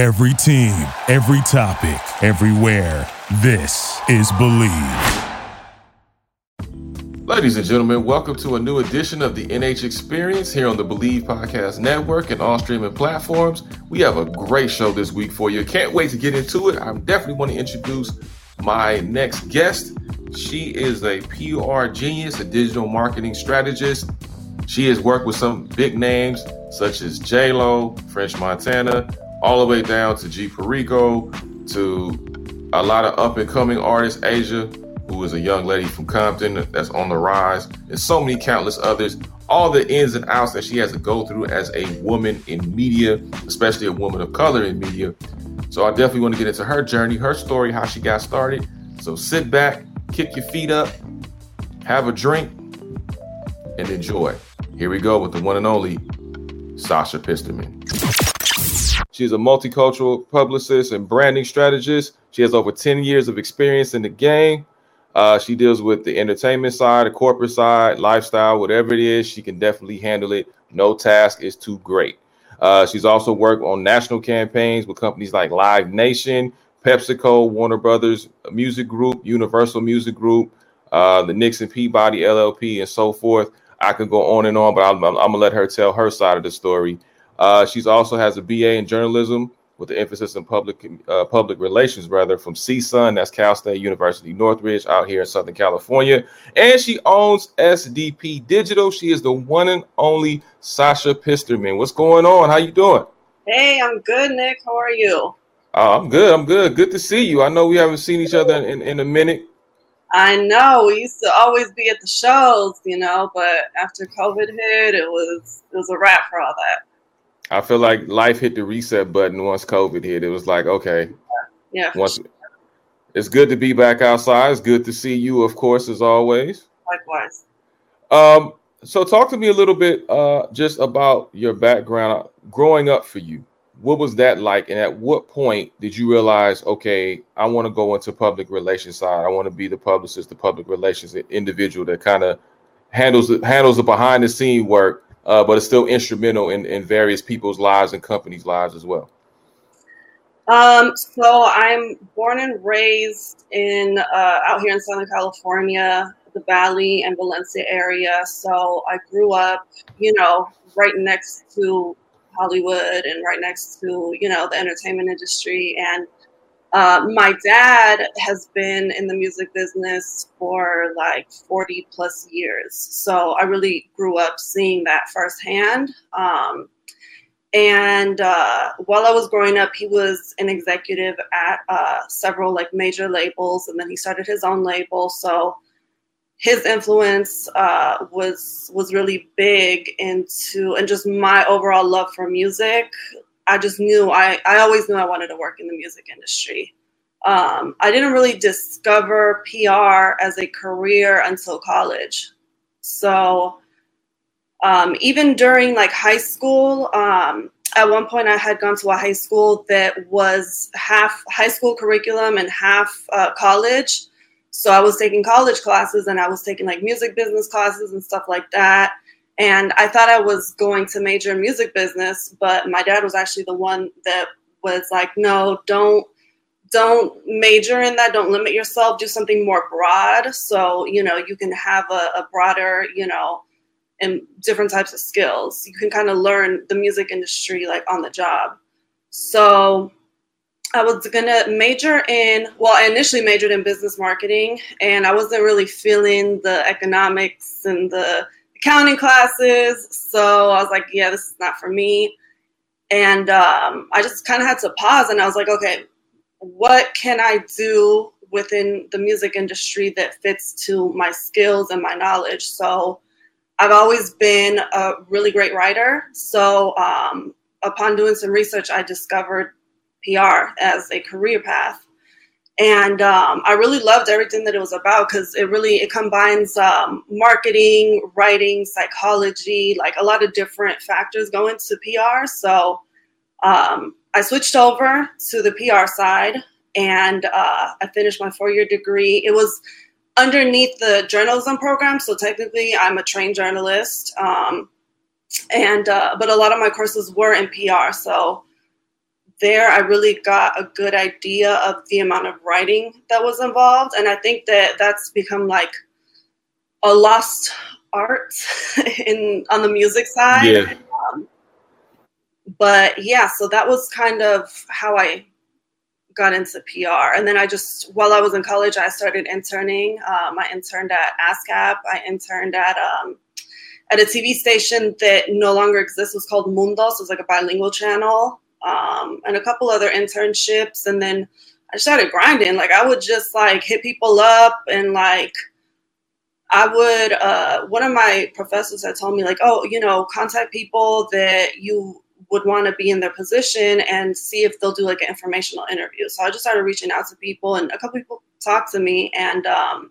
Every team, every topic, everywhere. This is Believe. Ladies and gentlemen, welcome to a new edition of the NH Experience here on the Believe Podcast Network and all streaming platforms. We have a great show this week for you. Can't wait to get into it. I definitely want to introduce my next guest. She is a PR genius, a digital marketing strategist. She has worked with some big names such as J Lo, French Montana, all the way down to G Perico, to a lot of up and coming artists, Azjah, who is a young lady from Compton that's on the rise, and so many countless others. All the ins and outs that she has to go through as a woman in media, especially a woman of color in media. So I definitely want to get into her journey, her story, how she got started. So sit back, kick your feet up, have a drink, and enjoy. Here we go with the one and only Sasha Pisterman. She's a multicultural publicist and branding strategist. She has over 10 years of experience in the game. Uh, she deals with the entertainment side, the corporate side, lifestyle, whatever it is, she can definitely handle it. No task is too great. Uh, she's also worked on national campaigns with companies like Live Nation, PepsiCo, Warner Brothers Music Group, Universal Music Group, uh, the Nixon Peabody LLP, and so forth. I could go on and on, but I'm, I'm, I'm gonna let her tell her side of the story. Uh, she's also has a BA in journalism with an emphasis in public uh, public relations, rather from CSUN, that's Cal State University Northridge, out here in Southern California, and she owns SDP Digital. She is the one and only Sasha Pisterman. What's going on? How you doing? Hey, I'm good, Nick. How are you? Uh, I'm good. I'm good. Good to see you. I know we haven't seen each other in, in a minute. I know we used to always be at the shows, you know, but after COVID hit, it was it was a wrap for all that. I feel like life hit the reset button once COVID hit. It was like, okay, yeah. Once it's good to be back outside. It's good to see you, of course, as always. Likewise. Um, so talk to me a little bit uh just about your background growing up for you. What was that like? And at what point did you realize, okay, I want to go into public relations side. I want to be the publicist, the public relations individual that kind of handles the handles the behind the scene work uh, but it's still instrumental in, in various people's lives and companies' lives as well. Um, so I'm born and raised in uh, out here in Southern California, the Valley and Valencia area. So I grew up, you know, right next to Hollywood and right next to you know the entertainment industry and uh, my dad has been in the music business for like 40 plus years. So I really grew up seeing that firsthand. Um, and uh, while I was growing up, he was an executive at uh, several like major labels, and then he started his own label. So his influence uh, was was really big into and just my overall love for music I just knew I, I always knew I wanted to work in the music industry. Um, I didn't really discover PR as a career until college. So um, even during like high school, um, at one point I had gone to a high school that was half high school curriculum and half uh, college. So I was taking college classes and I was taking like music business classes and stuff like that. And I thought I was going to major in music business, but my dad was actually the one that was like, no, don't don't major in that. Don't limit yourself. Do something more broad so you know you can have a, a broader you know and different types of skills. You can kind of learn the music industry like on the job. So i was gonna major in well i initially majored in business marketing and i wasn't really feeling the economics and the accounting classes. So I was like, yeah, this is not for me. And um, I just kind of had to pause and I was like, okay, what can I do within the music industry that fits to my skills and my knowledge? So I've always been a really great writer. So um, upon doing some research, I discovered PR as a career path and um, I really loved everything that it was about because it really it combines um, marketing, writing, psychology, like a lot of different factors go into PR. So um, I switched over to the PR side, and uh, I finished my four year degree. It was underneath the journalism program, so technically I'm a trained journalist, um, and uh, but a lot of my courses were in PR, so there, I really got a good idea of the amount of writing that was involved. And I think that that's become like a lost art in on the music side. Yeah. Um, but yeah, so that was kind of how I got into PR. And then I just, while I was in college, I started interning. Um, I interned at ASCAP. I interned at um, at a TV station that no longer exists. It was called mun2. It was like a bilingual channel, um, and a couple other internships. And then I started grinding. Like I would just like hit people up and like I would. Uh, one of my professors had told me like, oh, you know, contact people that you would want to be in their position and see if they'll do like an informational interview. So I just started reaching out to people, and a couple people talked to me, and um,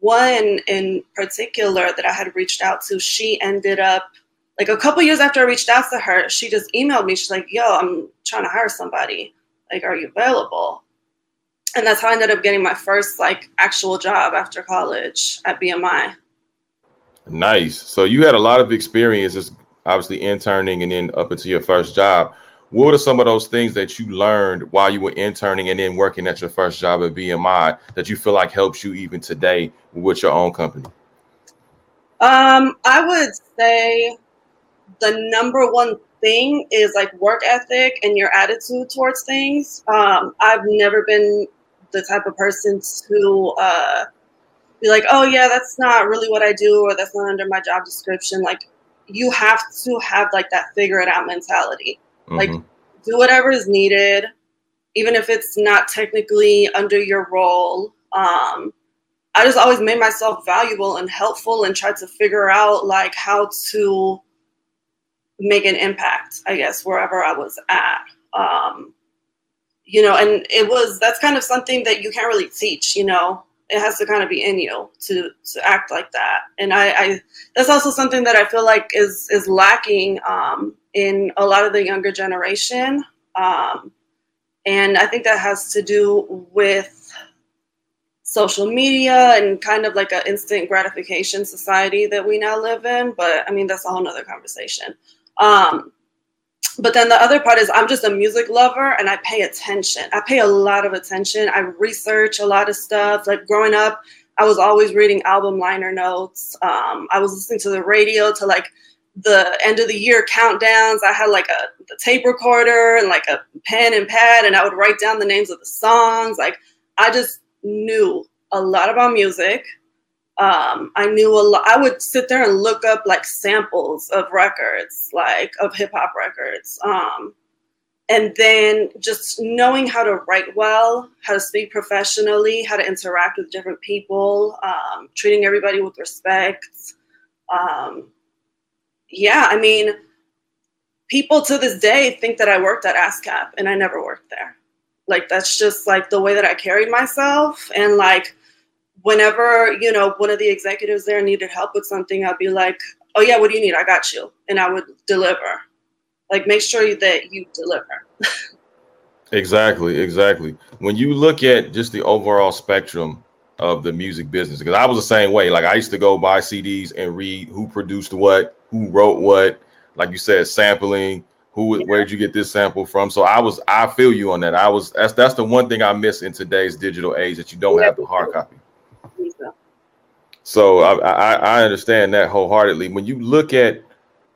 one in particular that I had reached out to, she ended up like a couple years after I reached out to her, she just emailed me. She's like, "Yo, I'm trying to hire somebody. Like, are you available?" And that's how I ended up getting my first like actual job after college at BMI. Nice. So you had a lot of experiences, obviously interning and then up into your first job. What are some of those things that you learned while you were interning and then working at your first job at BMI that you feel like helps you even today with your own company? Um, I would say the number one thing is like work ethic and your attitude towards things. Um, I've never been the type of person to uh, be like, oh, yeah, that's not really what I do, or that's not under my job description. Like, you have to have like that figure it out mentality. Mm-hmm. Like, do whatever is needed, even if it's not technically under your role. Um, I just always made myself valuable and helpful and tried to figure out like how to make an impact, I guess, wherever I was at. Um, you know, and it was that's kind of something that you can't really teach, you know. It has to kind of be in you to to act like that. And I, I that's also something that I feel like is is lacking um, in a lot of the younger generation. Um, and I think that has to do with social media and kind of like an instant gratification society that we now live in. But I mean, that's a whole nother conversation. Um, but then the other part is I'm just a music lover and I pay attention. I pay a lot of attention. I research a lot of stuff. Like growing up, I was always reading album liner notes. Um, I was listening to the radio to like the end of the year countdowns. I had like a, a tape recorder and like a pen and pad, and I would write down the names of the songs. Like I just knew a lot about music. Um, I knew a lot. I would sit there and look up like samples of records, like of hip hop records. Um, and then just knowing how to write well, how to speak professionally, how to interact with different people, um, treating everybody with respect. Um, yeah, I mean, people to this day think that I worked at ASCAP and I never worked there. Like, that's just like the way that I carried myself. And like, whenever, you know, one of the executives there needed help with something, I'd be like, oh, yeah, what do you need? I got you. And I would deliver. Like, make sure that you deliver. exactly, exactly. When you look at just the overall spectrum of the music business, because I was the same way. Like, I used to go buy CDs and read who produced what, who wrote what, like you said, sampling. Who, yeah. where'd you get this sample from? So I was, I feel you on that. I was, that's that's the one thing I miss in today's digital age that you don't yeah. have the hard copy. So I, I, I understand that wholeheartedly. When you look at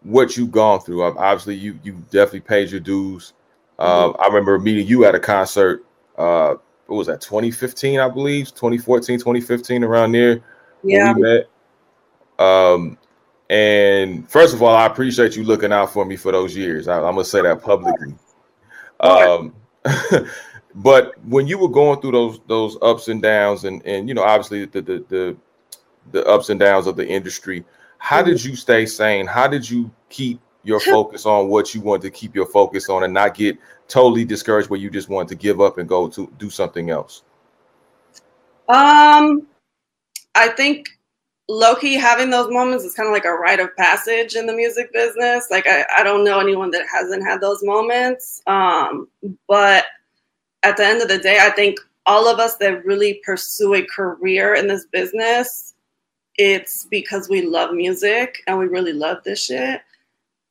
what you've gone through, obviously you you definitely paid your dues. Uh, mm-hmm. I remember meeting you at a concert. Uh, what was that? 2015, I believe, 2014, 2015, around there. Yeah. we met. Um, and first of all, I appreciate you looking out for me for those years. I, am gonna say that publicly. Um, but when you were going through those those ups and downs, and and you know, obviously the the the, the ups and downs of the industry, how did you stay sane? How did you keep your focus on what you want to keep your focus on, and not get totally discouraged where you just want to give up and go to do something else? Um, I think low-key having those moments is kind of like a rite of passage in the music business like I, I don't know anyone that hasn't had those moments um, but at the end of the day i think all of us that really pursue a career in this business it's because we love music and we really love this shit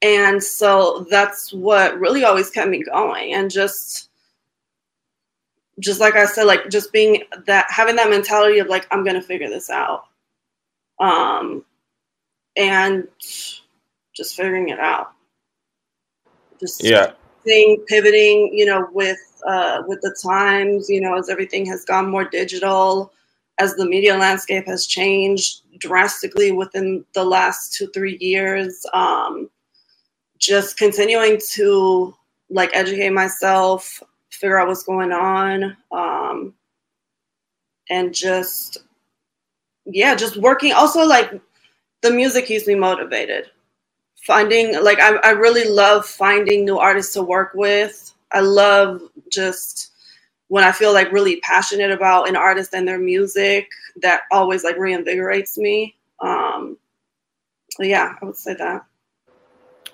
and so that's what really always kept me going and just just like I said, like just being that having that mentality of like I'm gonna figure this out. Um and just figuring it out. Just yeah. Thing, pivoting, you know, with uh with the times, you know, as everything has gone more digital, as the media landscape has changed drastically within the last two, three years. Um just continuing to like educate myself, figure out what's going on, um, and just yeah, just working. Also, like the music keeps me motivated. Finding like I, I really love finding new artists to work with. I love just when I feel like really passionate about an artist and their music. That always like reinvigorates me. Um, yeah, I would say that.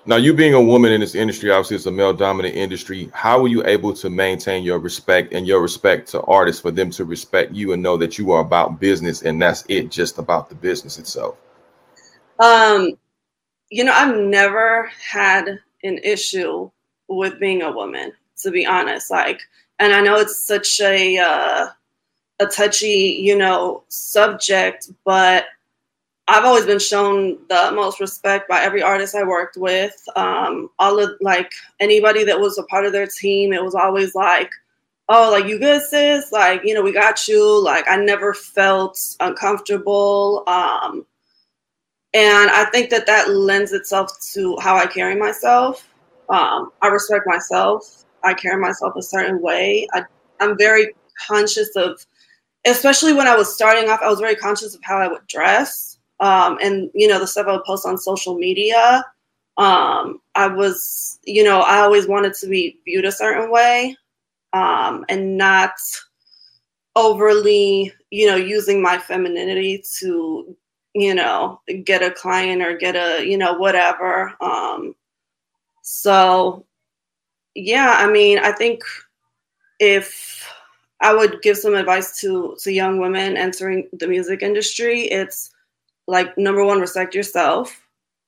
Now, you being a woman in this industry, obviously it's a male dominant industry. How were you able to maintain your respect and your respect to artists for them to respect you and know that you are about business and that's it, just about the business itself? Um, you know, I've never had an issue with being a woman, to be honest. Like, and I know it's such a uh, a touchy, you know, subject, but I've always been shown the utmost respect by every artist I worked with. Um, all of like anybody that was a part of their team, it was always like, "Oh, like you good, sis? Like you know, we got you." Like I never felt uncomfortable, um, and I think that that lends itself to how I carry myself. Um, I respect myself. I carry myself a certain way. I, I'm very conscious of, especially when I was starting off. I was very conscious of how I would dress um, and you know the stuff I would post on social media. Um, I was, you know, I always wanted to be viewed a certain way, um, and not overly, you know, using my femininity to, you know, get a client or get a, you know, whatever. Um, so, yeah, I mean, I think if I would give some advice to to young women entering the music industry, it's like number one, respect yourself,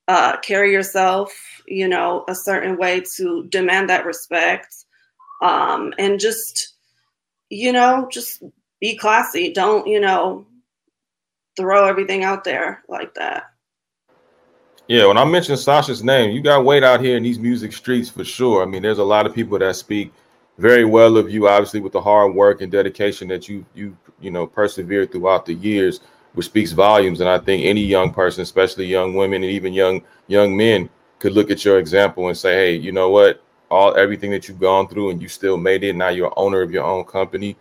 uh, carry yourself, you know, a certain way to demand that respect, um, and just, you know, just be classy. Don't, you know, throw everything out there like that. Yeah, when I mentioned Sasha's name, you got weight out here in these music streets for sure. I mean, there's a lot of people that speak very well of you, obviously, with the hard work and dedication that you you you know persevered throughout the years which speaks volumes. And I think any young person, especially young women and even young young men, could look at your example and say, "Hey, you know what? All everything that you've gone through, and you still made it. Now you're owner of your own company."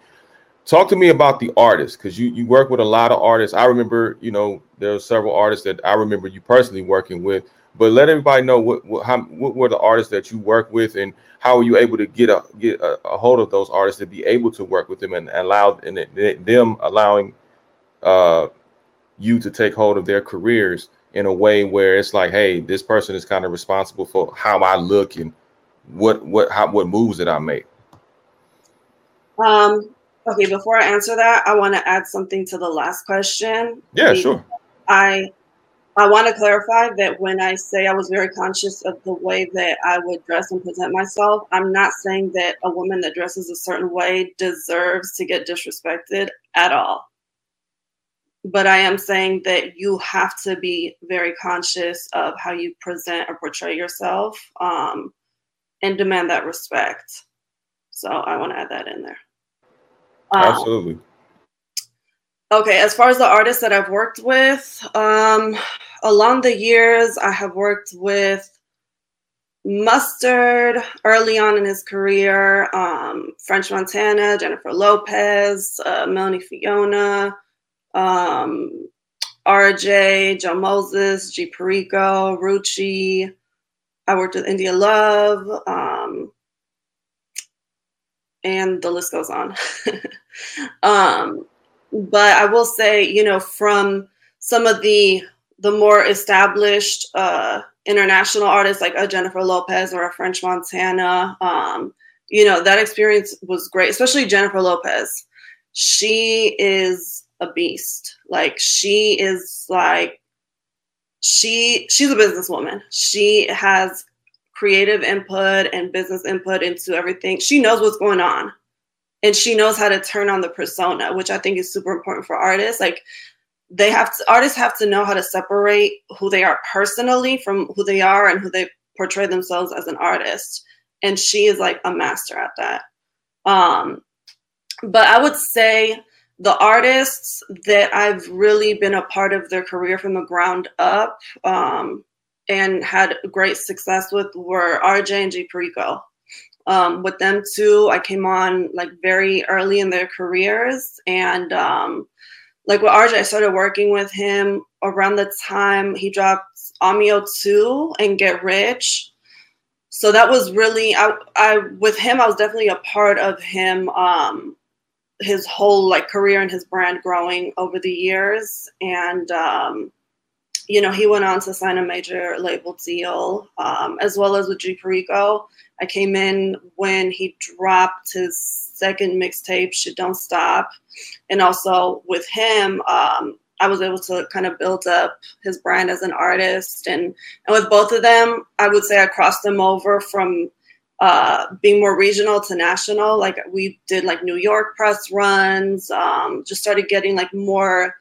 Talk to me about the artists, because you you work with a lot of artists. I remember, you know, there are several artists that I remember you personally working with. But let everybody know what what, how, what were the artists that you work with, and how were you able to get a get a, a hold of those artists to be able to work with them and allow and them allowing uh, you to take hold of their careers in a way where it's like, hey, this person is kind of responsible for how I look and what what how what moves that I make. Um. Okay. Before I answer that, I want to add something to the last question. Yeah, sure. I I want to clarify that when I say I was very conscious of the way that I would dress and present myself, I'm not saying that a woman that dresses a certain way deserves to get disrespected at all but I am saying that you have to be very conscious of how you present or portray yourself um, and demand that respect. So I want to add that in there. Um, Absolutely. Okay, as far as the artists that I've worked with, um, along the years, I have worked with Mustard early on in his career, um, French Montana, Jennifer Lopez, uh, Melanie Fiona, um, RJ, Joe Moses, G Perico, Rucci. I worked with India Love, um, and the list goes on. um, but I will say, you know, from some of the the more established uh, international artists like a Jennifer Lopez or a French Montana, um, you know, that experience was great, especially Jennifer Lopez. She is a beast. Like she is like she she's a businesswoman. She has creative input and business input into everything. She knows what's going on and she knows how to turn on the persona, which I think is super important for artists. Like they have to, artists have to know how to separate who they are personally from who they are and who they portray themselves as an artist. And she is like a master at that. Um, but I would say the artists that I've really been a part of their career from the ground up um, and had great success with were RJ and G Perico. Um, with them too, I came on like very early in their careers, and um, like with RJ, I started working with him around the time he dropped Amio 2 and Get Rich. So that was really I, I with him, I was definitely a part of him um, his whole like career and his brand growing over the years and um, you know he went on to sign a major label deal um, as well as with G Perico. I came in when he dropped his second mixtape, Shit Don't Stop, and also with him, um, I was able to kind of build up his brand as an artist, and and with both of them, I would say I crossed them over from uh, being more regional to national. Like we did like New York press runs, um, just started getting like more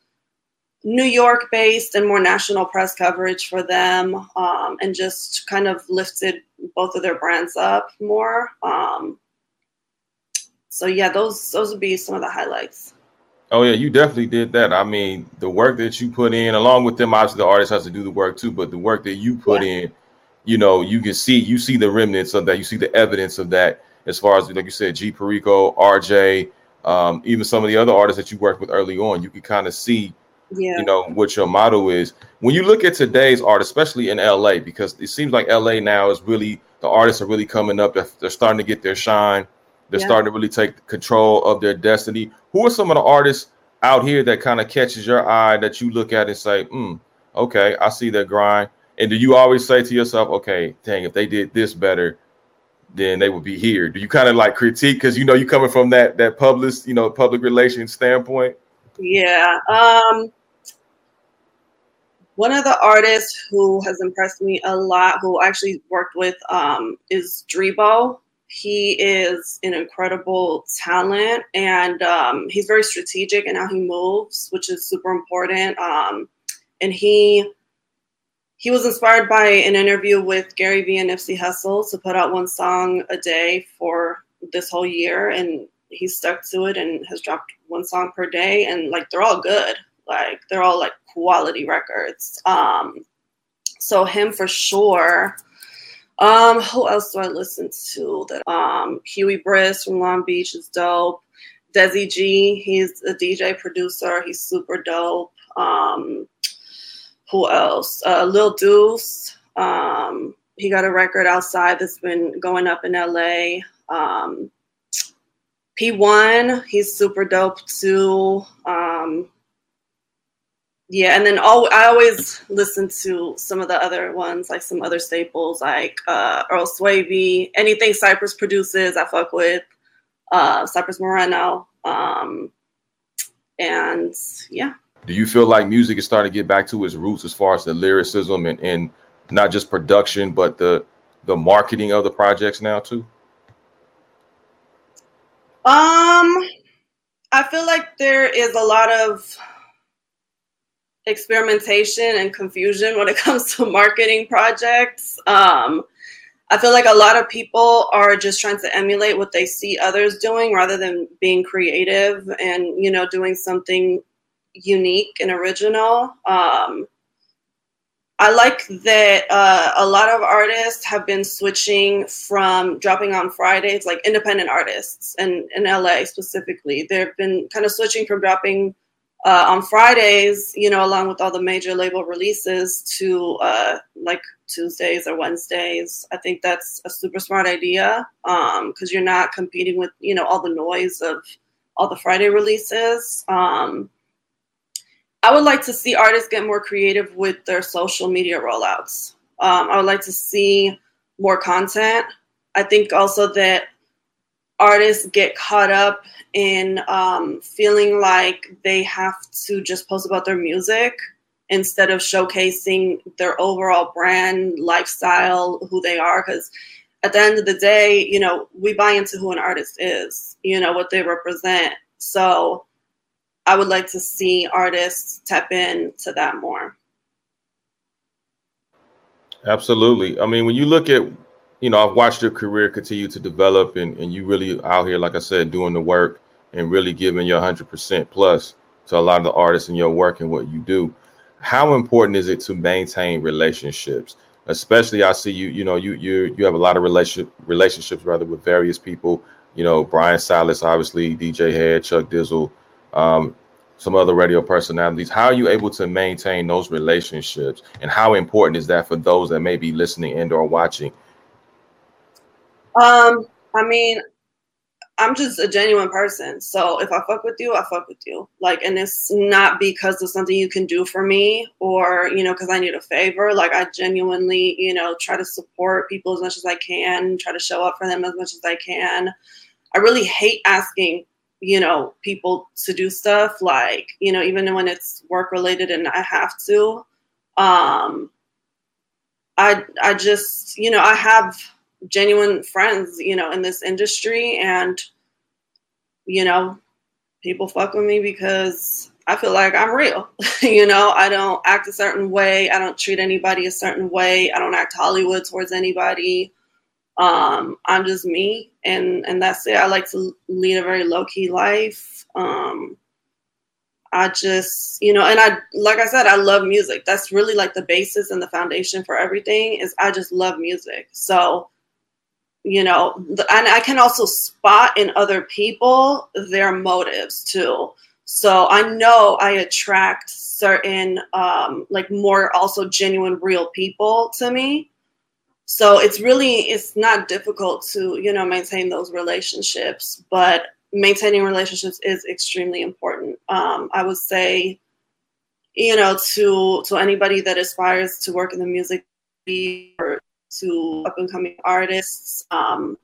New York based and more national press coverage for them, um, and just kind of lifted both of their brands up more. Um, so yeah, those those would be some of the highlights. Oh yeah, you definitely did that. I mean, the work that you put in, along with them, obviously the artist has to do the work too, but the work that you put yeah. in you know, you can see you see the remnants of that. You see the evidence of that as far as like you said, G Perico, RJ, um, even some of the other artists that you worked with early on. You can kind of see, yeah. you know, what your motto is. When you look at today's art, especially in LA, because it seems like LA now is really the artists are really coming up. They're, they're starting to get their shine. They're yeah. starting to really take control of their destiny. Who are some of the artists out here that kind of catches your eye that you look at and say, hmm, okay, I see their grind. And do you always say to yourself, okay, dang, if they did this better, then they would be here? Do you kind of like critique because you know you're coming from that that public, you know, public relations standpoint? Yeah. Um one of the artists who has impressed me a lot, who actually worked with, um, is Drebo. He is an incredible talent, and um, he's very strategic in how he moves, which is super important. Um, and he he was inspired by an interview with Gary Vee and Nipsey Hussle to put out one song a day for this whole year, and he stuck to it and has dropped one song per day, and like they're all good, like they're all like quality records. Um, so him for sure. Um, who else do I listen to? That um, Huey Briss from Long Beach is dope. Desi G, he's a DJ producer. He's super dope. Um, who else? Uh, Lil Deuce. Um, he got a record outside that's been going up in LA. Um, P1, he's super dope too. Um, yeah, and then all, I always listen to some of the other ones, like some other staples, like uh, Earl Swavey. Anything Cypress produces, I fuck with. Uh, Cypress Moreno. Um, and yeah do you feel like music is starting to get back to its roots as far as the lyricism and, and not just production but the the marketing of the projects now too um i feel like there is a lot of experimentation and confusion when it comes to marketing projects um I feel like a lot of people are just trying to emulate what they see others doing rather than being creative and you know doing something unique and original. Um, I like that uh, a lot of artists have been switching from dropping on Fridays, like independent artists, and in LA specifically, they've been kind of switching from dropping uh, on Fridays, you know, along with all the major label releases, to uh, like Tuesdays or Wednesdays. I think that's a super smart idea because um, you're not competing with you know all the noise of all the Friday releases. Um, I would like to see artists get more creative with their social media rollouts. Um, I would like to see more content. I think also that artists get caught up in um, feeling like they have to just post about their music instead of showcasing their overall brand, lifestyle, who they are. Because at the end of the day, you know, we buy into who an artist is, you know, what they represent. So I would like to see artists tap into that more. Absolutely. I mean, when you look at, you know, I've watched your career continue to develop and, and you really out here, like I said, doing the work and really giving your 100% plus to a lot of the artists in your work and what you do. How important is it to maintain relationships? Especially, I see you. You know, you you you have a lot of relationship relationships rather with various people. You know, Brian Silas, obviously, DJ Head, Chuck Dizzle, um, some other radio personalities. How are you able to maintain those relationships, and how important is that for those that may be listening and or watching? Um, I mean, I'm just a genuine person. So if I fuck with you, I fuck with you. Like, and it's not because of something you can do for me or, you know, because I need a favor. Like, I genuinely, you know, try to support people as much as I can, try to show up for them as much as I can. I really hate asking, you know, people to do stuff like, you know, even when it's work related and I have to. Um, I, I just, you know, I have genuine friends, you know, in this industry. And, you know, people fuck with me because I feel like I'm real. you know, I don't act a certain way. I don't treat anybody a certain way. I don't act Hollywood towards anybody. Um, I'm just me, and and that's it. I like to lead a very low key life. Um, I just, you know, and I, like I said, I love music. That's really like the basis and the foundation for everything. Is I just love music. So you know and i can also spot in other people their motives too. So i know i attract certain um like more also genuine real people to me. So it's really it's not difficult to you know maintain those relationships but maintaining relationships is extremely important. Um i would say you know to to anybody that aspires to work in the music or to up and coming artists. Um,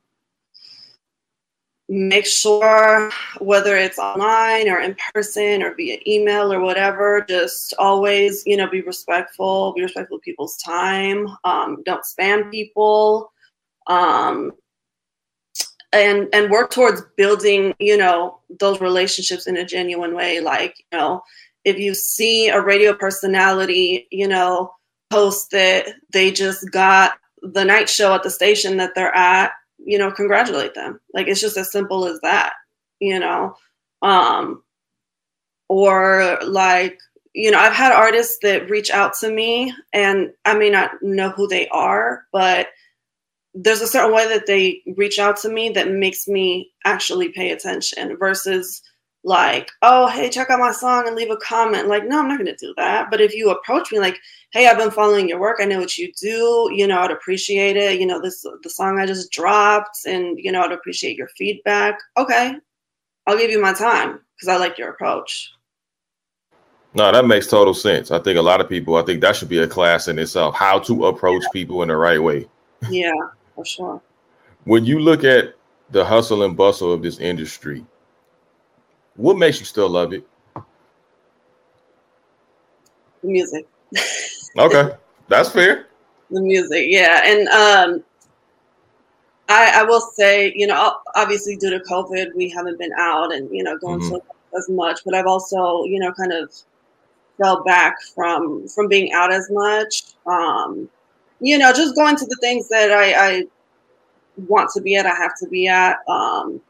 make sure whether it's online or in person or via email or whatever just always you know be respectful be respectful of people's time um, don't spam people um, and and work towards building you know those relationships in a genuine way like you know if you see a radio personality you know post that they just got the night show at the station that they're at, you know, congratulate them. Like it's just as simple as that, you know. Um or like, you know, I've had artists that reach out to me and I may not know who they are, but there's a certain way that they reach out to me that makes me actually pay attention versus like, oh, hey, check out my song and leave a comment. Like, no, I'm not going to do that. But if you approach me like, hey, I've been following your work. I know what you do. You know, I'd appreciate it. You know, this the song I just dropped, and you know, I'd appreciate your feedback. Okay, I'll give you my time because I like your approach. No, that makes total sense. I think a lot of people, I think that should be a class in itself, how to approach people in the right way. Yeah, for sure. When you look at the hustle and bustle of this industry, what makes you still love it? The music. okay, that's fair. The music, yeah, and um, I, I will say, you know, obviously due to COVID, we haven't been out and you know going mm-hmm. to as much, but I've also, you know, kind of fell back from from being out as much. Um, you know, just going to the things that I, I want to be at, I have to be at. Um,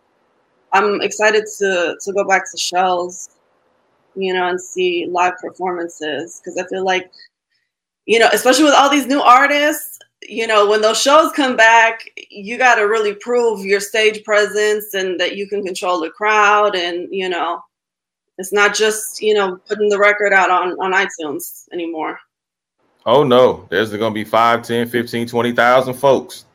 I'm excited to to go back to shows, you know, and see live performances because I feel like, you know, especially with all these new artists, you know, when those shows come back, you got to really prove your stage presence and that you can control the crowd, and you know, it's not just you know putting the record out on on iTunes anymore. Oh no, there's going to be 5, 10, 15, 20,000 folks.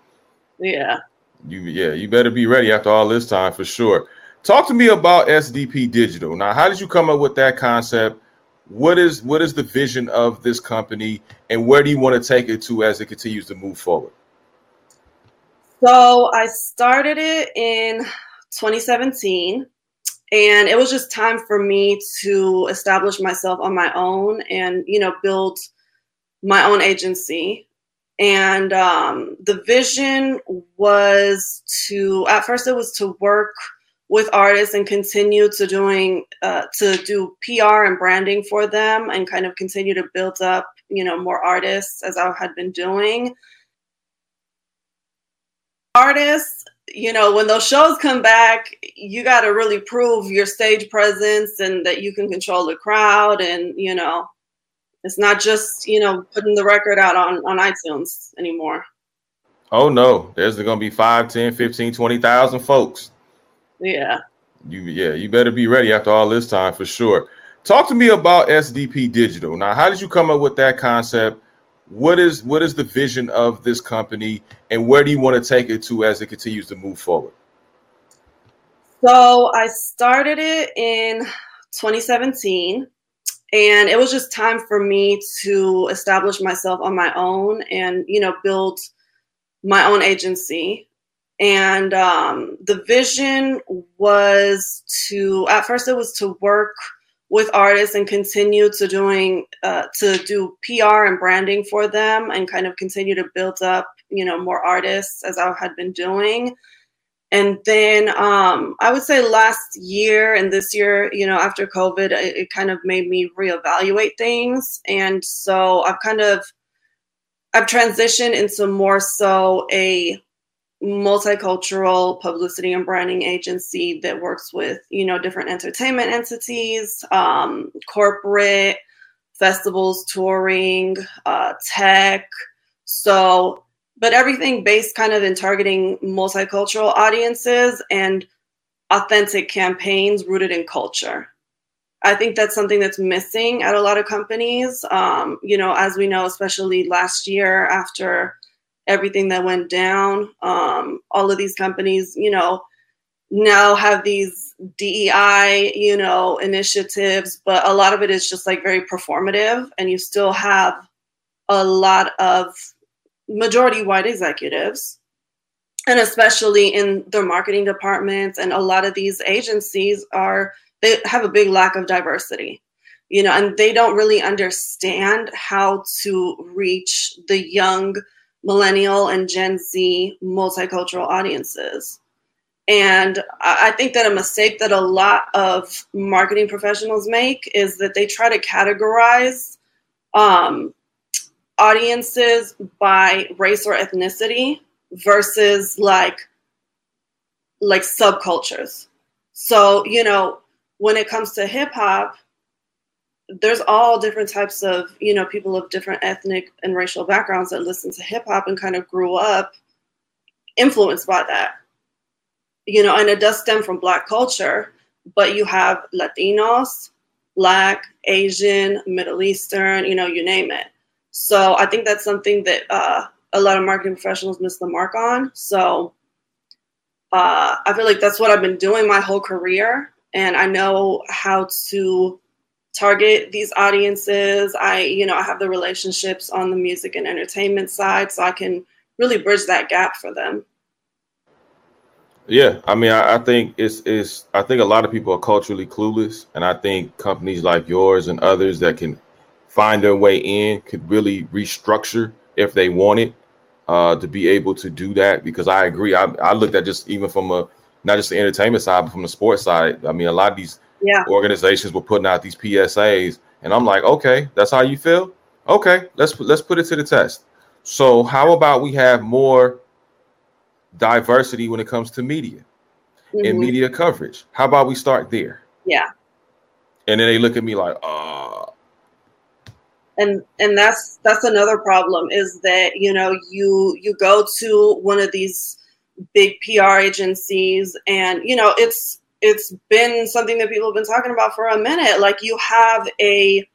Yeah you yeah, you better be ready after all this time for sure. Talk to me about SDP Digital. Now, how did you come up with that concept? What is what is the vision of this company, and where do you want to take it to as it continues to move forward? So I started it in 2017, and it was just time for me to establish myself on my own and you know build my own agency and um, the vision was to at first it was to work with artists and continue to doing uh, to do PR and branding for them and kind of continue to build up you know more artists as I had been doing. Artists, you know, when those shows come back, you got to really prove your stage presence and that you can control the crowd and you know it's not just you know putting the record out on on iTunes anymore. Oh no, there's going to be 5, 10, 15, 20,000 folks yeah. You yeah, you better be ready after all this time for sure. Talk to me about SDP Digital. Now, how did you come up with that concept? What is what is the vision of this company and where do you want to take it to as it continues to move forward? So, I started it in 2017 and it was just time for me to establish myself on my own and you know build my own agency and um, the vision was to at first it was to work with artists and continue to doing uh, to do PR and branding for them and kind of continue to build up you know more artists as I had been doing. And then um, I would say last year and this year, you know, after COVID, it, it kind of made me reevaluate things. And so I've kind of I've transitioned into more so a multicultural publicity and branding agency that works with you know different entertainment entities um, corporate festivals touring uh, tech so but everything based kind of in targeting multicultural audiences and authentic campaigns rooted in culture i think that's something that's missing at a lot of companies um, you know as we know especially last year after everything that went down. Um, all of these companies, you know, now have these DEI, you know, initiatives, but a lot of it is just like very performative, and you still have a lot of majority white executives, and especially in their marketing departments, and a lot of these agencies are they have a big lack of diversity you know and they don't really understand how to reach the young millennial and Gen Z multicultural audiences. And I think that a mistake that a lot of marketing professionals make is that they try to categorize um, audiences by race or ethnicity versus like like subcultures. So, you know, when it comes to hip hop, there's all different types of you know people of different ethnic and racial backgrounds that listen to hip hop and kind of grew up influenced by that you know and it does stem from black culture but you have latinos black asian middle eastern you know you name it so i think that's something that uh, a lot of marketing professionals miss the mark on so uh, i feel like that's what i've been doing my whole career and i know how to target these audiences. I, you know, I have the relationships on the music and entertainment side, so I can really bridge that gap for them. Yeah, I mean, I, I, think it's it's I think a lot of people are culturally clueless, and I think companies like yours and others that can find their way in could really restructure if they wanted uh, to be able to do that. Because I agree, I, I looked at just even from a not just the entertainment side, but from the sports side. I mean, a lot of these yeah. organizations were putting out these PSAs, and I'm like, okay, that's how you feel. Okay, let's let's put it to the test. So, how about we have more diversity when it comes to media mm-hmm. and media coverage? How about we start there? Yeah. And then they look at me like, uh and and that's that's another problem is that you know you you go to one of these big PR agencies and you know it's it's been something that people have been talking about for a minute. Like you have a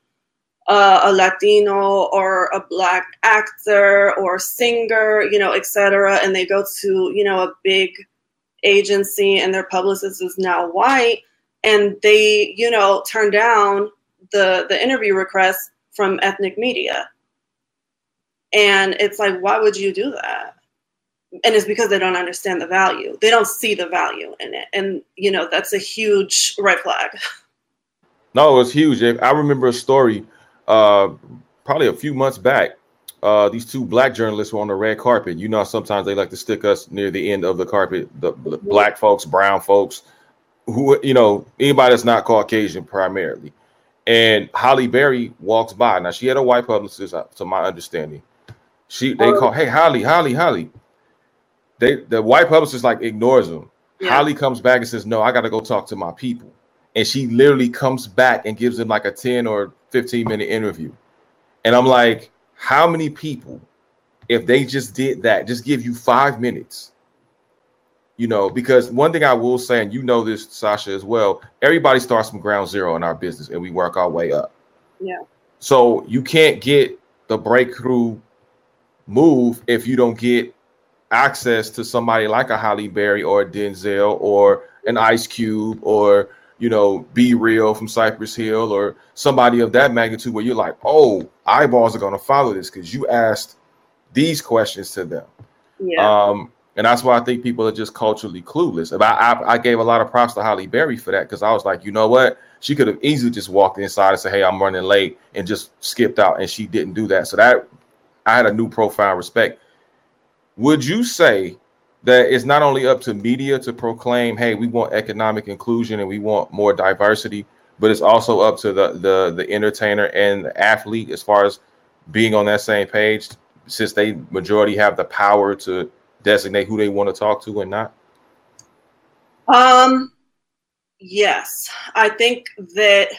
uh, a Latino or a black actor or singer, you know, etc., and they go to you know a big agency and their publicist is now white, and they you know turn down the the interview request from ethnic media, and it's like, why would you do that? and it's because they don't understand the value. They don't see the value in it, and you know that's a huge red flag. No, it was huge. I remember a story, uh, probably a few months back. Uh, these two black journalists were on the red carpet. You know, sometimes they like to stick us near the end of the carpet. The, the black folks, brown folks, who you know, anybody that's not Caucasian primarily. And Halle Berry walks by. Now she had a white publicist, uh, to my understanding. She they call, hey Halle, Halle, Halle. They the white publicist like ignores them. Yeah. Halle comes back and says, No, I gotta go talk to my people. And she literally comes back and gives them like a 10 or 15 minute interview. And I'm like, how many people, if they just did that, just give you five minutes, you know, because one thing I will say, and you know this, Sasha, as well, everybody starts from ground zero in our business and we work our way up. Yeah. So you can't get the breakthrough move if you don't get access to somebody like a Halle Berry or a Denzel or an Ice Cube or you know B-Real from Cypress Hill or somebody of that magnitude where you're like, oh, eyeballs are going to follow this because you asked these questions to them. Yeah. Um, and that's why I think people are just culturally clueless. I, I, I gave a lot of props to Halle Berry for that because I was like, you know what? She could have easily just walked inside and said, "Hey, I'm running late," and just skipped out, and she didn't do that. So that I had a new profound respect. Would you say that it's not only up to media to proclaim, "Hey, we want economic inclusion and we want more diversity," but it's also up to the the the entertainer and the athlete as far as being on that same page, since they majority have the power to designate who they want to talk to and not? Um, yes, I think that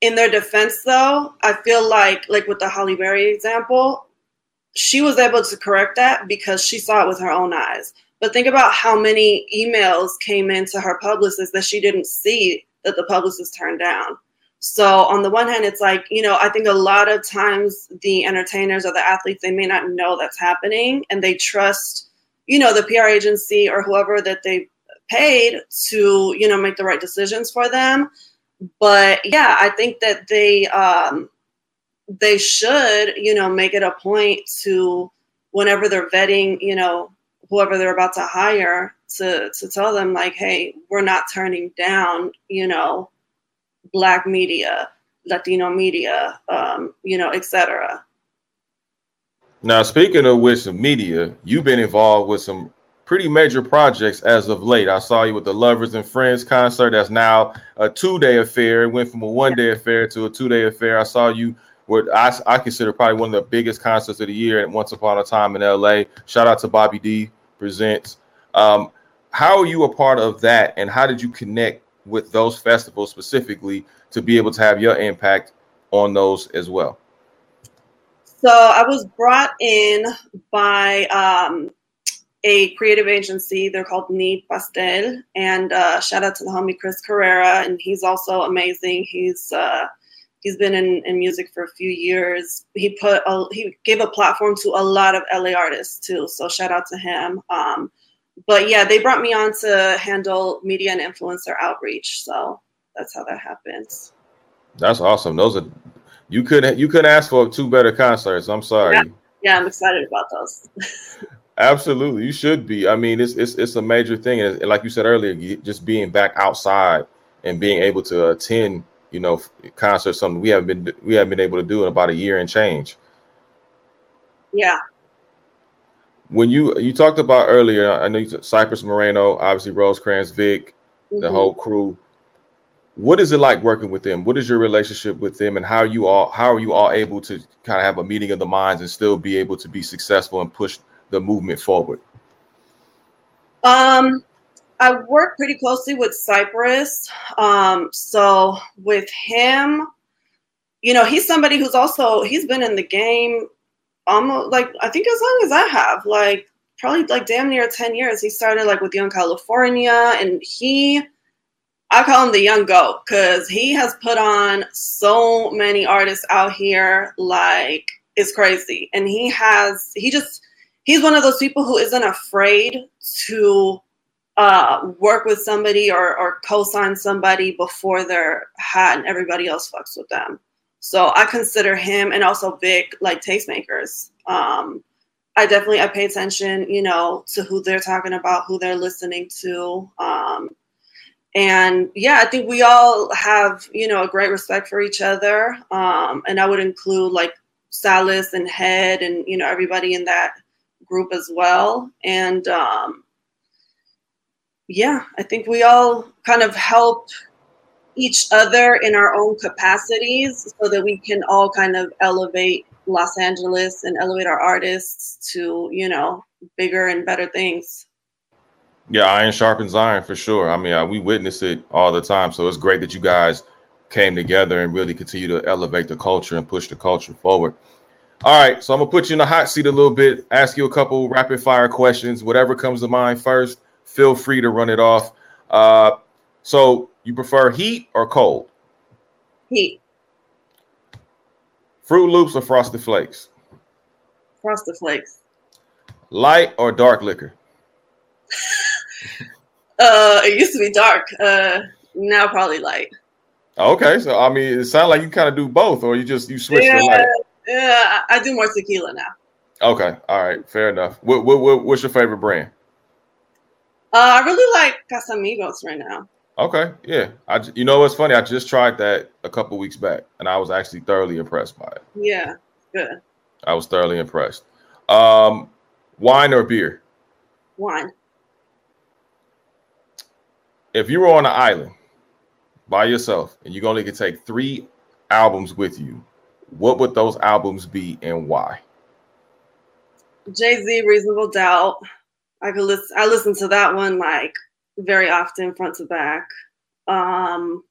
in their defense, though, I feel like, like with the Halle Berry example, she was able to correct that because she saw it with her own eyes. But think about how many emails came into her publicist that she didn't see that the publicist turned down. So on the one hand, it's like, you know, I think a lot of times the entertainers or the athletes, they may not know that's happening and they trust, you know, the PR agency or whoever that they paid to, you know, make the right decisions for them. But yeah, I think that they um they should, you know, make it a point to whenever they're vetting, you know, whoever they're about to hire to to tell them like, hey, we're not turning down, you know, black media, Latino media, um, you know, etc. Now, speaking of which, media, you've been involved with some pretty major projects as of late. I saw you with the Lovers and Friends concert. That's now a two-day affair. It went from a one-day affair to a two-day affair. I saw you what I, I consider probably one of the biggest concerts of the year at Once Upon a Time in LA. Shout out to Bobby D Presents. Um, how are you a part of that, and how did you connect with those festivals specifically to be able to have your impact on those as well? So I was brought in by um, a creative agency. They're called Need Pastel, and uh, shout out to the homie Chris Carrera, and he's also amazing. He's uh, he's been in, in music for a few years. He put a, he gave a platform to a lot of LA artists too. So shout out to him. Um, but yeah, they brought me on to handle media and influencer outreach. So that's how that happens. That's awesome. Those are you couldn't you couldn't ask for two better concerts. I'm sorry. Yeah, yeah I'm excited about those. Absolutely, you should be. I mean, it's it's it's a major thing, and like you said earlier, just being back outside and being able to attend, you know, concerts. Something we haven't been we haven't been able to do in about a year and change. Yeah, when you you talked about earlier, I know you Cypress Moreno, obviously Rosecrans, Vic, mm-hmm. the whole crew. What is it like working with them? What is your relationship with them, and how are you all how are you all able to kind of have a meeting of the minds and still be able to be successful and push the movement forward? Um, I work pretty closely with Cypress. Um, so with him, you know, he's somebody who's also he's been in the game almost like I think as long as I have, like probably like damn near 10 years. He started like with Young California and he I call him the young goat because he has put on so many artists out here like it's crazy. And he has he just he's one of those people who isn't afraid to uh, work with somebody or, or co-sign somebody before they're hot and everybody else fucks with them. So I consider him and also Vic like tastemakers. Um, I definitely I pay attention, you know, to who they're talking about, who they're listening to. Um, and yeah, I think we all have, you know, a great respect for each other. Um, and I would include like Salas and Head and, you know, everybody in that group as well. And um, yeah, I think we all kind of help each other in our own capacities so that we can all kind of elevate Los Angeles and elevate our artists to, you know, bigger and better things. Yeah, iron sharpens iron for sure. I mean, uh, we witness it all the time. So it's great that you guys came together and really continue to elevate the culture and push the culture forward. All right, so I'm gonna put you in the hot seat a little bit, ask you a couple rapid fire questions. Whatever comes to mind first, feel free to run it off. Uh, so you prefer heat or cold? Heat. Froot Loops or Frosted Flakes? Frosted Flakes. Light or dark liquor? uh, it used to be dark. Uh, now probably light. Okay, so I mean, it sounds like you kind of do both, or you just you switch yeah, to light. Yeah, I do more tequila now. Okay, all right, fair enough. What, what, what what's your favorite brand? Uh, I really like Casamigos right now. Okay, yeah. I you know what's funny? I just tried that a couple weeks back, and I was actually thoroughly impressed by it. Yeah, good. I was thoroughly impressed. Um, wine or beer? Wine. If you were on an island by yourself and you only could take three albums with you, what would those albums be and why? Jay Z, Reasonable Doubt. I could listen. I listen to that one like very often, front to back. Um,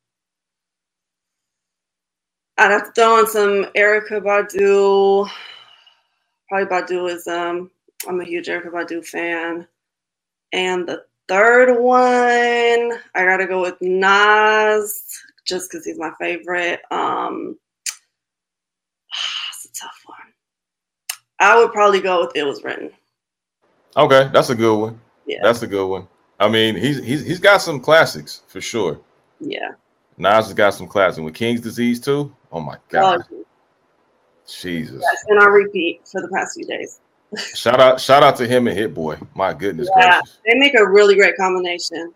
I'd have to throw in some Erykah Badu. Probably Badu is um. I'm a huge Erykah Badu fan. And the third one, I gotta go with Nas, just because he's my favorite. Um, it's a tough one. I would probably go with It Was Written. Okay, that's a good one. Yeah. That's a good one. I mean, he's he's he's got some classics for sure. Yeah. Nas has got some classics. With King's Disease too. Oh my god. Oh, Jesus. That's been on repeat for the past few days. Shout out shout out to him and Hit Boy. My goodness Yeah, gracious. they make a really great combination.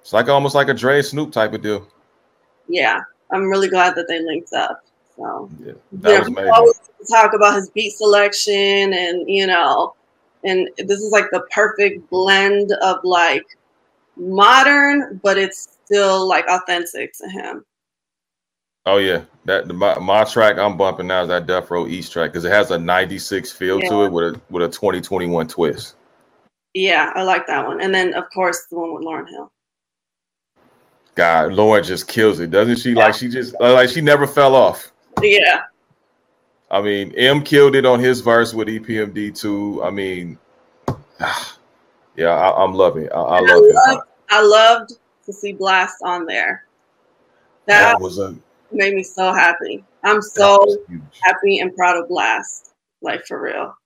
It's like almost like a Dre Snoop type of deal. Yeah, I'm really glad that they linked up. So Yeah. you That know, was amazing. always talk about his beat selection, and you know, and this is like the perfect blend of like modern, but it's still like authentic to him. Oh yeah, that the, my, my track I'm bumping now is that Death Row East track because it has a '96 feel to it with a with a 2021 twist. Yeah, I like that one. And then of course the one with Lauryn Hill. God, Lauryn just kills it, doesn't she? Like she just like she never fell off. Yeah, I mean, Em killed it on his verse with EPMD too. I mean, yeah, I, I'm loving. it. I, I I love it. loved, I loved to see Blxst on there. That That was a made me so happy. I'm so happy and proud of Blxst. Like for real.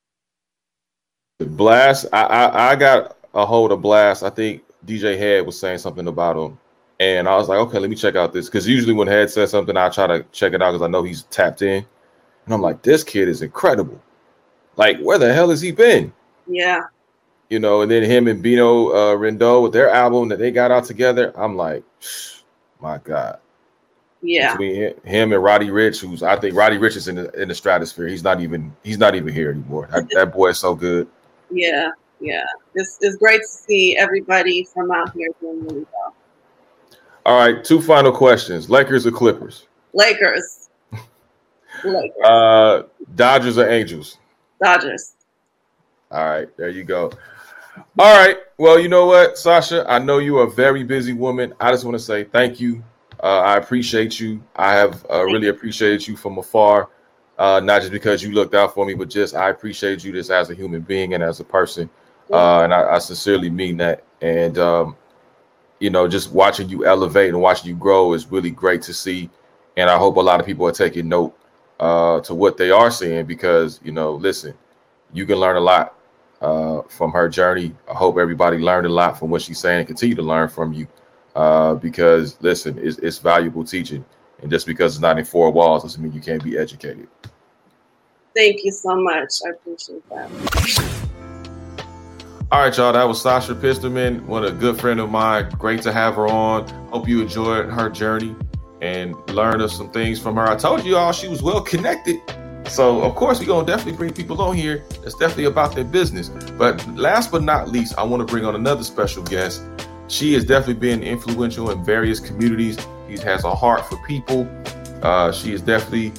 Blxst, I, I I got a hold of Blxst. I think DJ Head was saying something about him, and I was like, okay, let me check out this because usually when Head says something, I try to check it out because I know he's tapped in, and I'm like, this kid is incredible. Like, where the hell has he been? Yeah. You know, and then him and Bino uh, Rendon with their album that they got out together, I'm like, my God. Yeah. Between him and Roddy Ricch, who's I think Roddy Ricch is in the in the stratosphere. He's not even he's not even here anymore. That, that boy is so good. Yeah. Yeah. It's it's great to see everybody from out here doing really well. All right, two final questions: Lakers or Clippers? Lakers. Uh, Dodgers or Angels? Dodgers. All right, there you go. All right. Well, you know what, Sasha? I know you're a very busy woman. I just want to say thank you. Uh, I appreciate you. I have uh, really appreciated you from afar, uh, not just because you looked out for me, but just I appreciate you just as a human being and as a person. Uh, and I, I sincerely mean that. And um, you know, just watching you elevate and watching you grow is really great to see. And I hope a lot of people are taking note uh, to what they are seeing because you know, listen, you can learn a lot uh, from her journey. I hope everybody learned a lot from what she's saying and continue to learn from you uh, because listen, it's, it's valuable teaching. And just because it's not in four walls doesn't mean you can't be educated. Thank you so much. I appreciate that. All right, y'all. That was Sasha Pisterman, one a good friend of mine. Great to have her on. Hope you enjoyed her journey and learned of some things from her. I told you all she was well connected. So of course we're gonna definitely bring people on here that's definitely about their business. But last but not least, I want to bring on another special guest. She has definitely been influential in various communities. She has a heart for people. Uh, she has definitely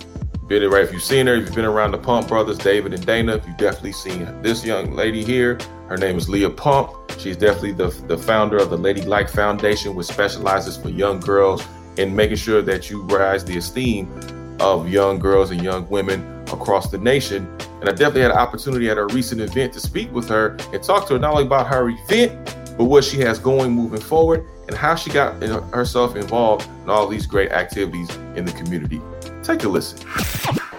been it right. If you've seen her, if you've been around the Pump Brothers, David and Dana, if you've definitely seen this young lady here. Her name is Leah Pump. She's definitely the, the founder of the LadyLike Foundation, which specializes for young girls in making sure that you rise the esteem of young girls and young women across the nation. And I definitely had an opportunity at a recent event to speak with her and talk to her not only about her event, but what she has going moving forward and how she got herself involved in all these great activities in the community. Take a listen.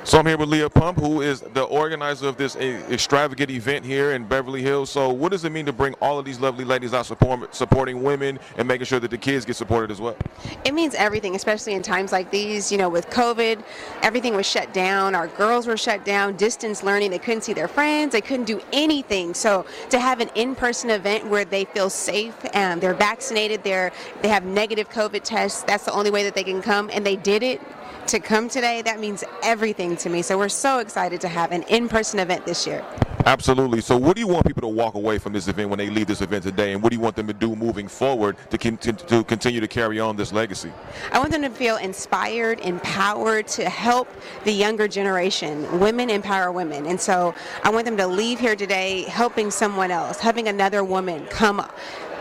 So I'm here with Leah Pump, who is the organizer of this eh, extravagant event here in Beverly Hills. So what does it mean to bring all of these lovely ladies out support, supporting women and making sure that the kids get supported as well? It means everything, especially in times like these. You know, with COVID, everything was shut down. Our girls were shut down, distance learning. They couldn't see their friends. They couldn't do anything. So to have an in-person event where they feel safe and they're vaccinated, they're they have negative COVID tests. That's the only way that they can come, and they did it to come today, that means everything to me. So we're so excited to have an in-person event this year. Absolutely. So what do you want people to walk away from this event when they leave this event today? And what do you want them to do moving forward to, to continue to carry on this legacy? I want them to feel inspired, empowered to help the younger generation. Women empower women. And so I want them to leave here today helping someone else, having another woman come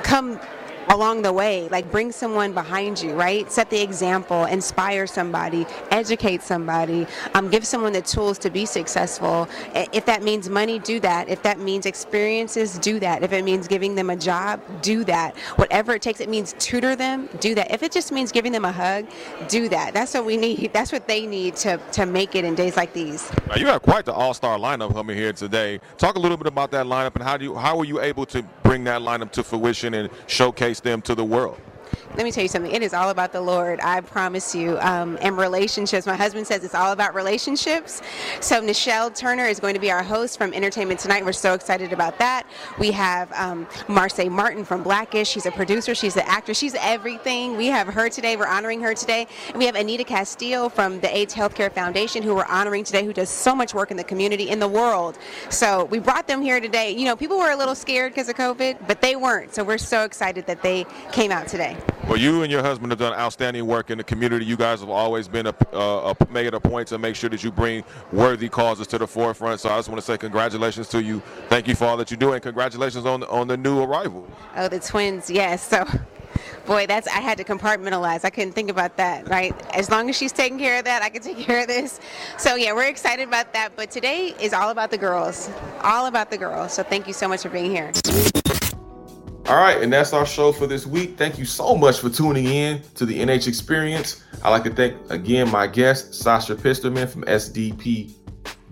come along the way. Like bring someone behind you, right? Set the example, inspire somebody, educate somebody, um, give someone the tools to be successful. If that means money, do that. If that means experiences, do that. If it means giving them a job, do that. Whatever it takes, it means tutor them, do that. If it just means giving them a hug, do that. That's what we need. That's what they need to, to make it in days like these. Now, you have quite the all-star lineup coming here today. Talk a little bit about that lineup and how do you how were you able to bring that lineup to fruition and showcase them to the world? Let me tell you something. It is all about the Lord. I promise you. Um, and relationships. My husband says it's all about relationships. So Nichelle Turner is going to be our host from Entertainment Tonight. We're so excited about that. We have um, Marsai Martin from Blackish. She's a producer. She's an actor. She's everything. We have her today. We're honoring her today. And we have Anita Castillo from the AIDS Healthcare Foundation, who we're honoring today, who does so much work in the community, in the world. So we brought them here today. You know, people were a little scared because of COVID, but they weren't. So we're so excited that they came out today. Well, you and your husband have done outstanding work in the community. You guys have always been a, uh, a, made it a point to make sure that you bring worthy causes to the forefront. So I just want to say congratulations to you. Thank you for all that you do, and congratulations on on the new arrival. Oh, the twins, yes. So boy, that's I had to compartmentalize. I couldn't think about that, right? As long as she's taking care of that, I can take care of this. So yeah, we're excited about that. But today is all about the girls, all about the girls. So thank you so much for being here. All right, and that's our show for this week. Thank you so much for tuning in to the NH Experience. I'd like to thank again my guest, Sasha Pisterman from SDP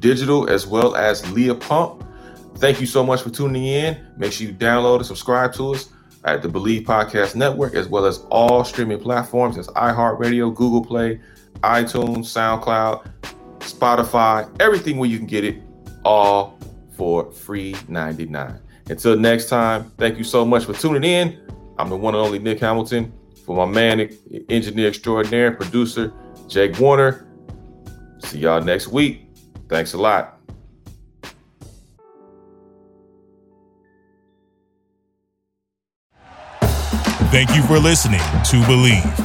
Digital, as well as Leah Pump. Thank you so much for tuning in. Make sure you download and subscribe to us at the Bleav Podcast Network, as well as all streaming platforms as iHeartRadio, Google Play, iTunes, SoundCloud, Spotify, everything where you can get it, all for free 99. Until next time, thank you so much for tuning in. I'm the one and only Nick Hamilton. For my man, engineer extraordinaire, producer Jake Warner. See y'all next week. Thanks a lot. Thank you for listening to Bleav.